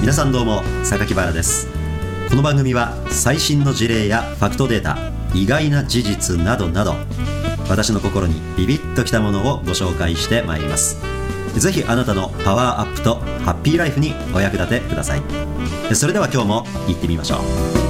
皆さんどうも榊原です。この番組は最新の事例やファクトデータ意外な事実などなど私の心にビビッときたものをご紹介してまいります。ぜひあなたのパワーアップとハッピーライフにお役立てください。それでは今日も行ってみましょう。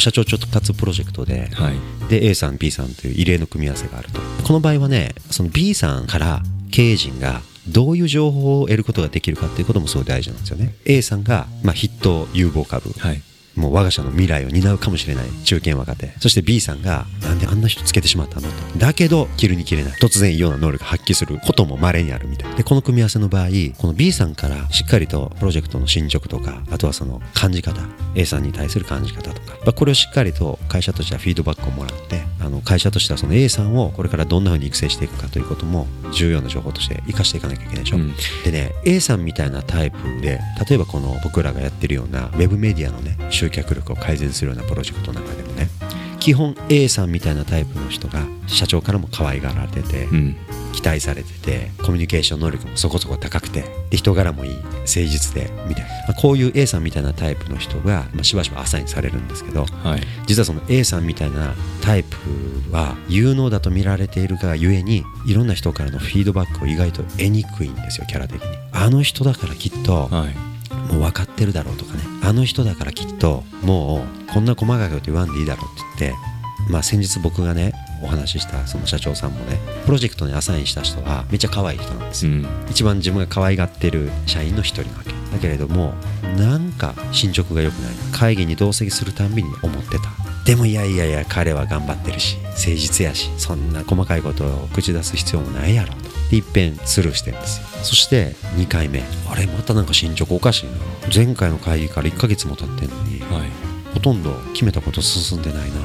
社長直轄プロジェクトで、はい。で A さん B さんという異例の組み合わせがあると。この場合はねその B さんから経営陣がどういう情報を得ることができるかっていうこともすごい大事なんですよね。A さんが、まあ、筆頭有望株、はいもう我が社の未来を担うかもしれない。中堅若手。そして B さんがなんであんな人つけてしまったのと。だけど着るに切れない。突然異様な能力発揮することも稀にあるみたい。でこの組み合わせの場合この B さんからしっかりとプロジェクトの進捗とかあとはその感じ方。A さんに対する感じ方とか、これをしっかりと会社としてはフィードバックをもらっての会社としてはその A さんをこれからどんな風に育成していくかということも重要な情報として生かしていかなきゃいけないでしょ、うん。でね A さんみたいなタイプで例えばこの僕らがやってるようなウェブメディアのね集客力を改善するようなプロジェクトの中でもね基本 A さんみたいなタイプの人が社長からも可愛がられてて、うん。期待されててコミュニケーション能力もそこそこ高くてで人柄もいい誠実でみたいな、まあこういう A さんみたいなタイプの人が、まあ、しばしばアサインされるんですけどはい。実はその A さんみたいなタイプは有能だと見られているがゆえにいろんな人からのフィードバックを意外と得にくいんですよキャラ的に。あの人だからきっとはいもう分かってるだろうとかね。あの人だからきっともうこんな細かいこと言わんでいいだろうって言ってまあ先日僕がねお話ししたその社長さんもねプロジェクトにアサインした人はめっちゃ可愛い人なんですよ、うん。一番自分が可愛がってる社員の一人なわけ。だけれどもなんか進捗が良くない。会議に同席するたんびに思ってた。でもいやいやいや彼は頑張ってるし誠実やしそんな細かいことを口出す必要もないやろとで一遍スルーしてるんですよ。そして2回目。あれまたなんか進捗おかしいな。前回の会議から1ヶ月も経ってんのにはい。ほとんど決めたこと進んでないな。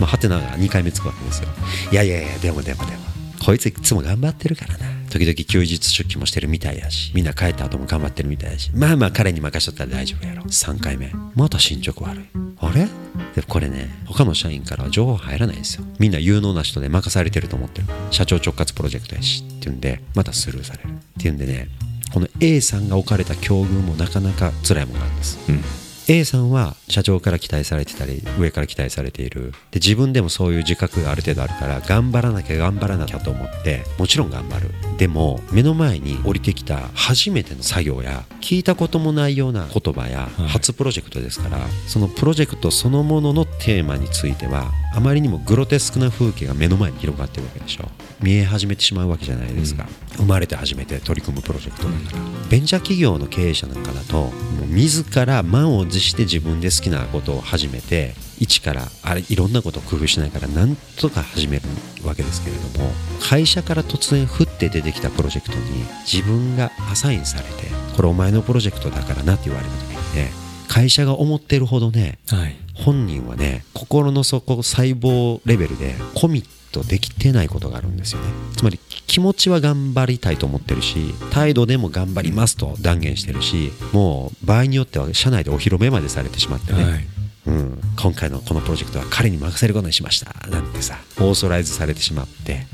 まあはてなが2回目つくわけですよ。いやいやいやでもでもでも。こいついつも頑張ってるからな時々休日出勤もしてるみたいやしみんな帰った後も頑張ってるみたいやし。まあまあ彼に任しとったら大丈夫やろ。3回目。また進捗悪い。あれ？でこれね他の社員からは情報入らないんですよ。みんな有能な人で任されてると思ってる。社長直轄プロジェクトやし。っていうんでまたスルーされる。っていうんでねこの A さんが置かれた境遇もなかなか辛いものなんです。うん。A さんは社長から期待されてたり上から期待されている。で自分でもそういう自覚がある程度あるから頑張らなきゃ頑張らなきゃと思ってもちろん頑張る。でも目の前に降りてきた初めての作業や聞いたこともないような言葉やはい。初プロジェクトですから、そのプロジェクトそのもののテーマについてはあまりにもグロテスクな風景が目の前に広がってるわけでしょ。見え始めてしまうわけじゃないですか、生まれて初めて取り組むプロジェクトだから、ベンチャー企業の経営者なんかだともう自ら満を持して自分で好きなことを始めて一からあれいろんなことを工夫しないからなんとか始めるわけですけれども会社から突然降って出てきたプロジェクトに自分がアサインされてこれお前のプロジェクトだからなって言われた時にね会社が思ってるほどねはい。本人はね心の底細胞レベルでコミットできてないことがあるんですよね。つまり気持ちは頑張りたいと思ってるし態度でも頑張りますと断言してるしもう場合によっては社内でお披露目までされてしまってね、はい。うん、今回のこのプロジェクトは彼に任せることにしました。なんてさオーソライズされてしまって。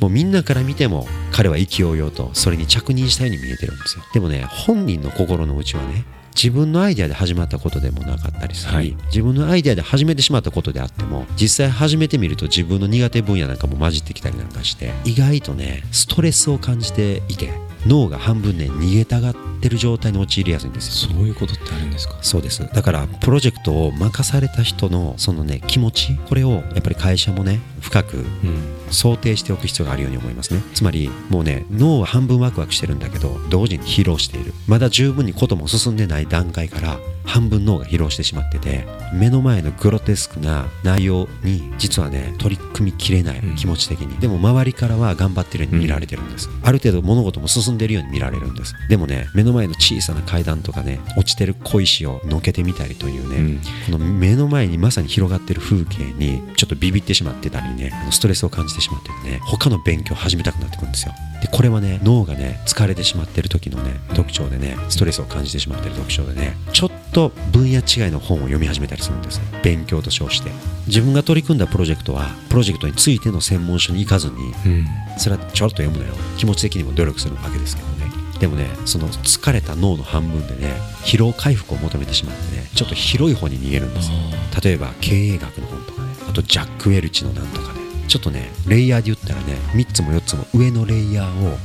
もうみんなから見ても彼は意気揚々とそれに着任したように見えてるんですよ。でもね本人の心の内はね自分のアイデアで始まったことでもなかったりする、はい。自分のアイデアで始めてしまったことであっても実際始めてみると自分の苦手分野なんかも混じってきたりなんかして意外とねストレスを感じていて脳が半分ね逃げたがってる状態に陥りやすいんですよ。そういうことってあるんですか？そうです。だからプロジェクトを任された人のそのね気持ちこれをやっぱり会社もね深くうん。想定しておく必要があるように思いますね。つまりもうね脳は半分ワクワクしてるんだけど同時に疲労している。まだ十分にことも進んでない段階から半分脳が疲労してしまってて目の前のグロテスクな内容に実はね取り組みきれないうん。気持ち的に、でも周りからは頑張ってるように見られてるんです、ある程度物事も進んでるように見られるんです。でもね目の前の小さな階段とかね落ちてる小石をのけてみたりというね、うん。この目の前にまさに広がってる風景にちょっとビビってしまってたりねあのストレスを感じてしまってね他の勉強を始めたくなってくるんですよ。でこれはね脳がね疲れてしまってる時のね特徴でねストレスを感じてしまってる特徴でねちょっと分野違いの本を読み始めたりするんです勉強と称して。自分が取り組んだプロジェクトはプロジェクトについての専門書に行かずにうん。それはちょろっと読むのよ。気持ち的にも努力するわけですけどね。でもねその疲れた脳の半分でね疲労回復を求めてしまってねちょっと広い方に逃げるんですよ。例えば経営学の本とかね。あとジャック・ウェルチのなんとか。ちょっとねレイヤーで言ったらね3つも4つも上のレイヤーを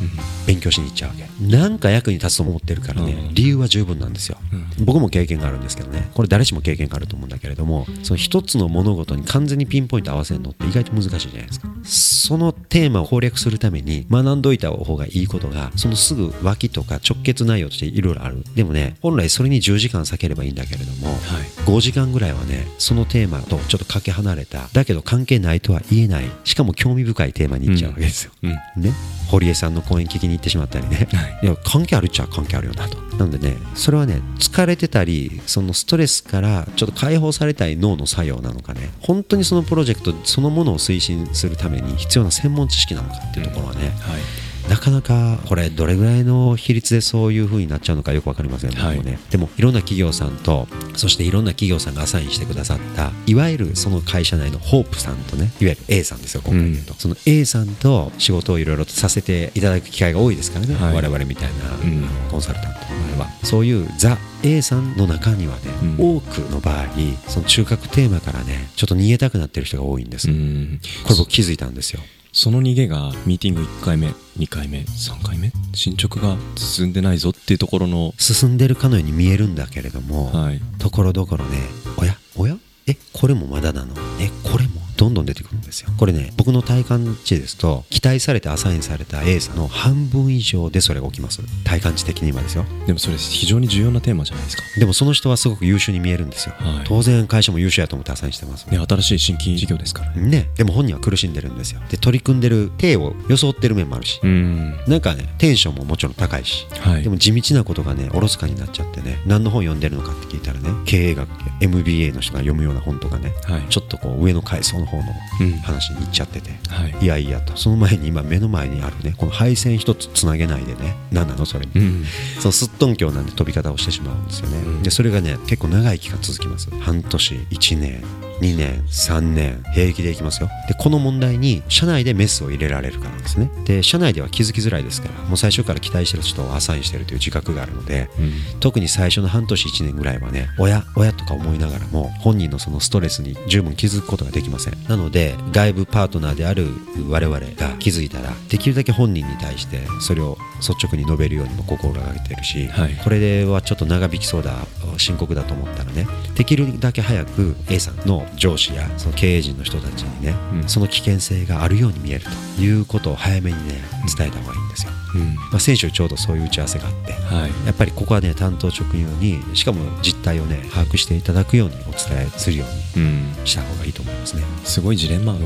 勉強しに行っちゃうわけ。なんか役に立つと思ってるからねうん。理由は十分なんですよ。うん。僕も経験があるんですけどねこれ誰しも経験があると思うんだけれどもその一つの物事に完全にピンポイント合わせるのって意外と難しいじゃないですか。そのテーマを攻略するために学んどいた方がいいことがそのすぐ脇とか直結内容としていろいろある。でもね本来それに10時間割ければいいんだけれども、はい。5時間ぐらいはねそのテーマとちょっとかけ離れただけど関係ないとは言えないしかも興味深いテーマに行っちゃうわけですよ、うん。ね。堀江さんの講演聞きに行ってしまったりね、はい。いや関係あるっちゃ関係あるよなと。なのでねそれはね疲れてたりそのストレスからちょっと解放されたい脳の作用なのかね。本当にそのプロジェクトそのものを推進するために必要な専門知識なのかっていうところはね、はいなかなかこれどれぐらいの比率でそういう風になっちゃうのかよく分かりませんけどもね、はい。でもいろんな企業さんとそしていろんな企業さんがアサインしてくださったいわゆるその会社内のホープさんとねいわゆる A さんですよ今回で言うと、その A さんと仕事をいろいろとさせていただく機会が多いですからね、はい。我々みたいな、うん。コンサルタントの場合は。そういうザ A さんの中にはね、うん。多くの場合その中核テーマからねちょっと逃げたくなってる人が多いんです、うん。これ僕気づいたんですよその逃げがミーティング1回目2回目3回目進捗が進んでないぞっていうところの進んでるかのように見えるんだけれども、はい。ところどころねおやおや？えこれもまだなの？えこれも？どんどん出てくるんですよ。これね僕の体感値ですと期待されてアサインされた A さんの半分以上でそれが起きます。体感値的にはですよ。でもそれ非常に重要なテーマじゃないですか。でもその人はすごく優秀に見えるんですよ、はい。当然会社も優秀やと思ってアサインしてますね新しい新規事業ですから。ね。ねでも本人は苦しんでるんですよ。で取り組んでる手を装ってる面もあるし、うん。なんかねテンションももちろん高いし。はい。でも地道なことがねおろそかになっちゃってね。何の本読んでるのかって聞いたらね経営学 MBA の人が読むような本とかねはい。ちょっとこう上の階層の方のうん。話に行っちゃってて、はい。いやいやと。その前に今目の前にあるねこの配線一つつなげないでね。何なのそれに、うん。そのすっとんきょうなんで飛び方をしてしまうんですよね、うん。でそれがね結構長い期間続きます。半年1年2年3年平気でいきますよ。でこの問題に社内でメスを入れられるからなんですね。で社内では気づきづらいですからもう最初から期待してる人をアサインしてるという自覚があるので、うん。特に最初の半年1年ぐらいはね親親とか思いながらも本人のそのストレスに十分気づくことができません。なので外部パートナーである我々が気づいたらできるだけ本人に対してそれを率直に述べるようにも心がけてるし、はい。これではちょっと長引きそうだ深刻だと思ったらねできるだけ早く A さんの上司やその経営陣の人たちにね、うん。その危険性があるように見えるということを早めにね伝えた方がいいんですよ、うん。まあ、先週ちょうどそういう打ち合わせがあってはい。やっぱりここはね担当直入にしかも実態をね把握していただくようにお伝えするよううん。にした方がいいと思いますね。すごいジレンマの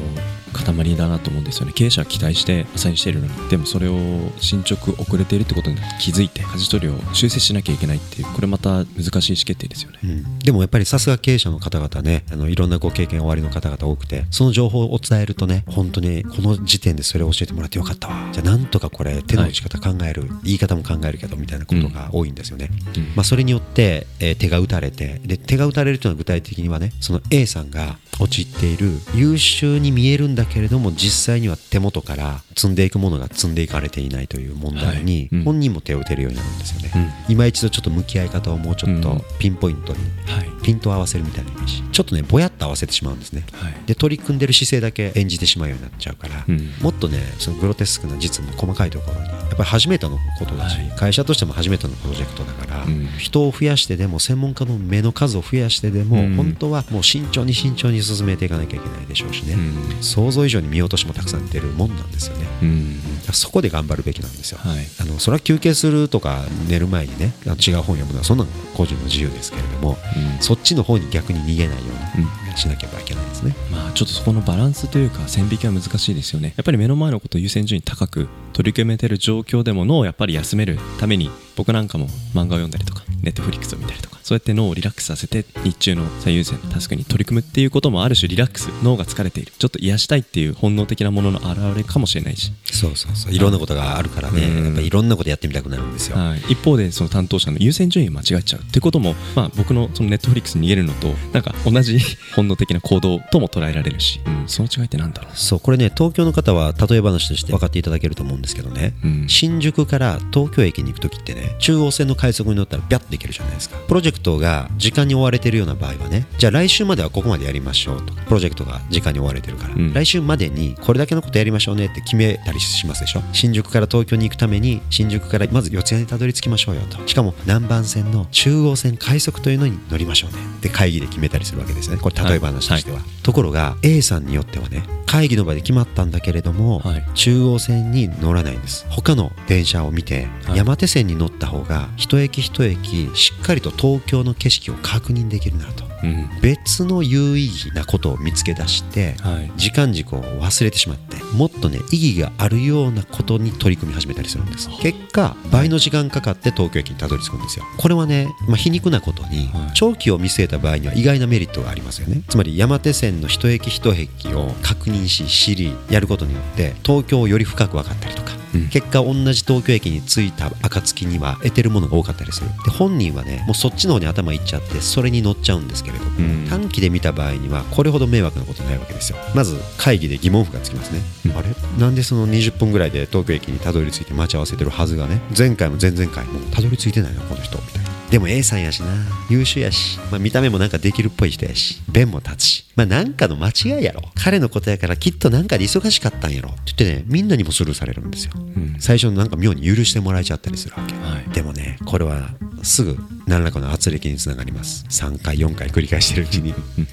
塊だなと思うんですよね。経営者は期待してアサインしているのに。でもそれを進捗遅れているってことに気づいて舵取りを修正しなきゃいけないっていうこれまた難しい意思決定ですよね。うん、でもやっぱりさすが経営者の方々ねあのいろんなご経験おありの方々多くてその情報を伝えるとね本当にこの時点でそれを教えてもらってよかったわ。じゃあなんとかこれ手の打ち方考える、言い方も考えるけどみたいなことが多いんですよね、うん。まあ、それによって、えー手が打たれてで手が打たれるというのは具体的にはねその A さんが陥っている優秀に見えるんだけれども実際には手元から積んでいくものが積んでいかれていないという問題にはい。うん。本人も手を打てるようになるんですよね、今一度ちょっと向き合い方をもうちょっとうんピンポイントにはい。ピントを合わせるみたいなイメージ。ちょっとねぼやっと合わせてしまうんですね。はい。で取り組んでる姿勢だけ演じてしまうようになっちゃうから、うん。もっとねそのグロテスクな実務細かいところにやっぱり初めてのことだし、はい。会社としても初めてのプロジェクトだから、うん。人を増やしてでも専門家の目の数を増やしてでも、うん。本当はもう慎重に慎重に進めていかなきゃいけないでしょうしね、うん。想像以上に見落としもたくさん出るもんなんですよね。うん。だからそこで頑張るべきなんですよ、はい。あのそれは休憩するとか寝る前にね違う本読むのはそんなの個人の自由ですけれどもそっちの方に逆に逃げないようにうん。しなければいけないですね。まあちょっとそこのバランスというか線引きは難しいですよね。やっぱり目の前のことを優先順位高く取り組めてる状況でも脳をやっぱり休めるために僕なんかも漫画を読んだりとかネットフリックスを見たりとかそうやって脳をリラックスさせて日中の最優先のタスクに取り組むっていうこともある種リラックス脳が疲れているちょっと癒したいっていう本能的なものの表れかもしれないし、そうそうそう。いろんなことがあるからね、うん。やっぱいろんなことやってみたくなるんですよ、はい、一方でその担当者の優先順位を間違えちゃうってことも、まあ、僕のそのネットフリックスに言えるのとなんか同じ本能的な行動とも捉えられるし、うん、その違いってなんだろう。そうこれね東京の方は例え話として分かっていただけると思うんですけどね、うん。新宿から東京駅に行く時ってね中央線の快速に乗ったらビャッて行けるじゃないですか。プロジェクトが時間に追われてるような場合はねじゃあ来週まではここまでやりましょうと。かプロジェクトが時間に追われてるから、うん。来週までにこれだけのことやりましょうねって決めたりしますでしょ？新宿から東京に行くために新宿からまず四谷にたどり着きましょうよと。しかも南蛮線の中央線快速というのに乗りましょうねって会議で決めたりするわけですね。これ例え話としては、ところが A さんによってはね会議の場で決まったんだけれども、はい。中央線に乗らないんです。他の電車を見て、はい。山手線に乗った方が一駅一駅しっかりと東京の景色を確認できるなと。うん。別の有意義なことを見つけ出して、はい。時間軸を忘れてしまってもっとね意義があるようなことに取り組み始めたりするんです。結果倍の時間かかって東京駅にたどり着くんですよ。これはね、まあ、皮肉なことにはい。長期を見据えた場合には意外なメリットがありますよね。つまり山手線の一駅一駅を確認し知りやることによって東京をより深く分かったりとかうん結果同じ東京駅に着いた暁には得てるものが多かったりする。で本人はねもうそっちの方に頭いっちゃってそれに乗っちゃうんですけれど短期で見た場合にはこれほど迷惑なことないわけですよ。まず会議で疑問符がつきますね、うん。あれ？なんでその20分ぐらいで東京駅にたどり着いて待ち合わせてるはずがね前回も前々回もうたどり着いてないのこの人みたいなでも A さんやしな。優秀やし、まあ、見た目もなんかできるっぽい人やし。弁も立つし。まあなんかの間違いやろ。彼のことやからきっとなんかで忙しかったんやろ。って言ってねみんなにもスルーされるんですよ。うん。最初のなんか妙に許してもらえちゃったりするわけ。はい。でもねこれはすぐ何らかの圧力につながります。3回4回繰り返してるうちに。うん。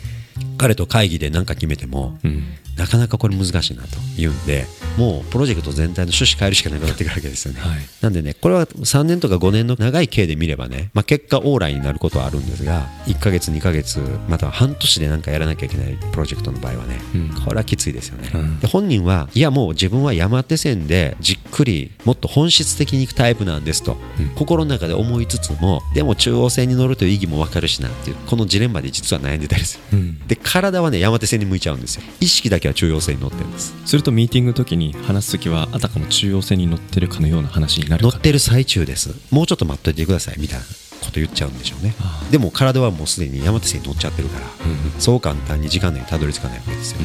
彼と会議で何か決めてもうんなかなかこれ難しいなというんでもうプロジェクト全体の趣旨変えるしかなくなってくるわけですよね、はい。なんでねこれは3年とか5年の長い経で見ればね、まあ、結果往来になることはあるんですが1ヶ月2ヶ月または半年で何かやらなきゃいけないプロジェクトの場合はね、うん。これはきついですよね、うん。で本人はいやもう自分は山手線でじっくりもっと本質的に行くタイプなんですと、うん。心の中で思いつつもでも中央線に乗るという意義も分かるしなっていうこのジレンマで実は悩んでたりする。うん。で体はね山手線に向いちゃうんですよ。意識だけは中央線に乗ってるんです。するとミーティングの時に話す時はあたかも中央線に乗ってるかのような話になるか乗ってる最中です。もうちょっと待っといてくださいみたいな。こと言っちゃうんでしょうね。でも体はもうすでに山手線に乗っちゃってるからうんそう簡単に時間内にたどり着かないわけですよ、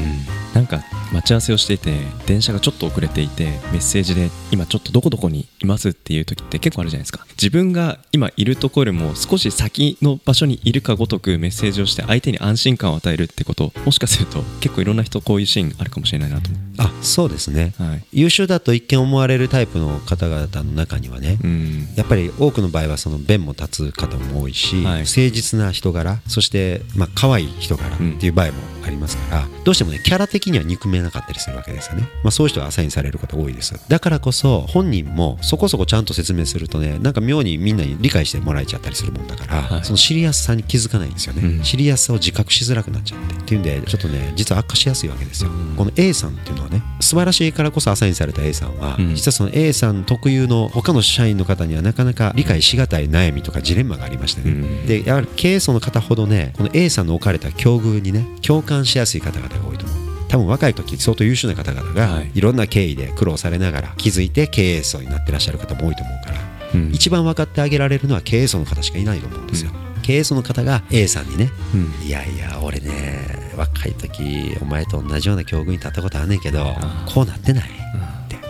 なんか待ち合わせをしていて電車がちょっと遅れていてメッセージで今ちょっとどこどこにいますっていう時って結構あるじゃないですか。自分が今いるところよりも少し先の場所にいるかごとくメッセージをして相手に安心感を与えるってこともしかすると結構いろんな人こういうシーンあるかもしれないなと。思あそうですね、うはい。優秀だと一見思われるタイプの方々の中にはね、うん。やっぱり多くの場合はその弁も立つ方も多いし、はい。誠実な人柄そしてまあ可愛い人柄っていう場合もありますから、どうしてもねキャラ的には憎めなかったりするわけですよね、まあ、そういう人がアサインされる方多いです。だからこそ本人もそこそこちゃんと説明するとねなんか妙にみんなに理解してもらえちゃったりするもんだから、はい。その知りやすさに気づかないんですよね、うん。知りやすさを自覚しづらくなっちゃって。っていうんでちょっとね実は悪化しやすいわけですよ、この A さんっていうのはね素晴らしいからこそアサインされた A さんは、うん。実はその A さん特有の他の社員の方にはなかなか理解しがたい悩みとかジレンマがありましてね、うん。でやはり経営層の方ほどねこの A さんの置かれた境遇にね共感しやすい方々が多いと思う。多分若い時相当優秀な方々がはい。いろんな経緯で苦労されながら気づいて経営層になってらっしゃる方も多いと思うからうん。一番分かってあげられるのは経営層の方しかいないと思うんですよ、経営層の方が A さんにねうん。いやいや俺ね若い時お前と同じような境遇に立ったことあんねんけどあこうなってない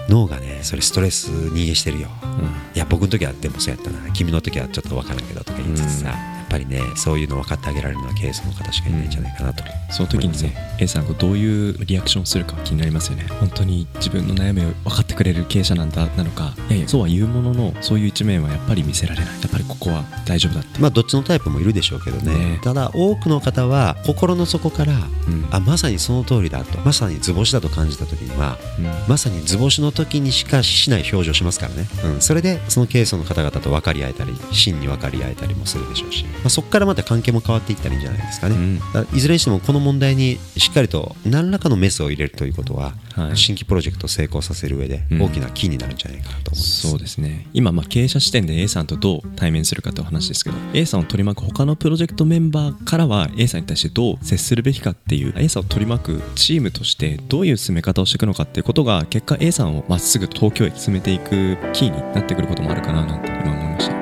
脳がねそれストレス逃げしてるよ。いや僕の時はでもそうやったな。君の時はちょっと分からんけどとか言いつつさ、やっぱりねそういうの分かってあげられるのは経営層の方しかいないんじゃないかなと、その時にね A さんがどういうリアクションをするか気になりますよね。本当に自分の悩みを分かってくれる経営者なんだなのかいやい。やそうは言うもののそういう一面はやっぱり見せられない。やっぱりここは大丈夫だって。まあどっちのタイプもいるでしょうけどね。ね。ただ多くの方は心の底から、うん。あまさにその通りだと。まさに図星だと感じた時にはうん。まさに図星の時にしかしない表情しますからね、うん、それでその経営層の方々と分かり合えたり真に分かり合えたりもするでしょうしあ、そこからまた関係も変わっていったらいいんじゃないですかね、うん。いずれにしてもこの問題にしっかりと何らかのメスを入れるということは、はい。新規プロジェクトを成功させる上でうん。大きなキーになるんじゃないかなと思います、そうですね。今まあ経営者視点で A さんとどう対面するかという話ですけど A さんを取り巻く他のプロジェクトメンバーからは A さんに対してどう接するべきかっていう A さんを取り巻くチームとしてどういう進め方をしていくのかっていうことが結果 A さんをまっすぐ東京へ進めていくキーになってくることもあるかななんて今思いました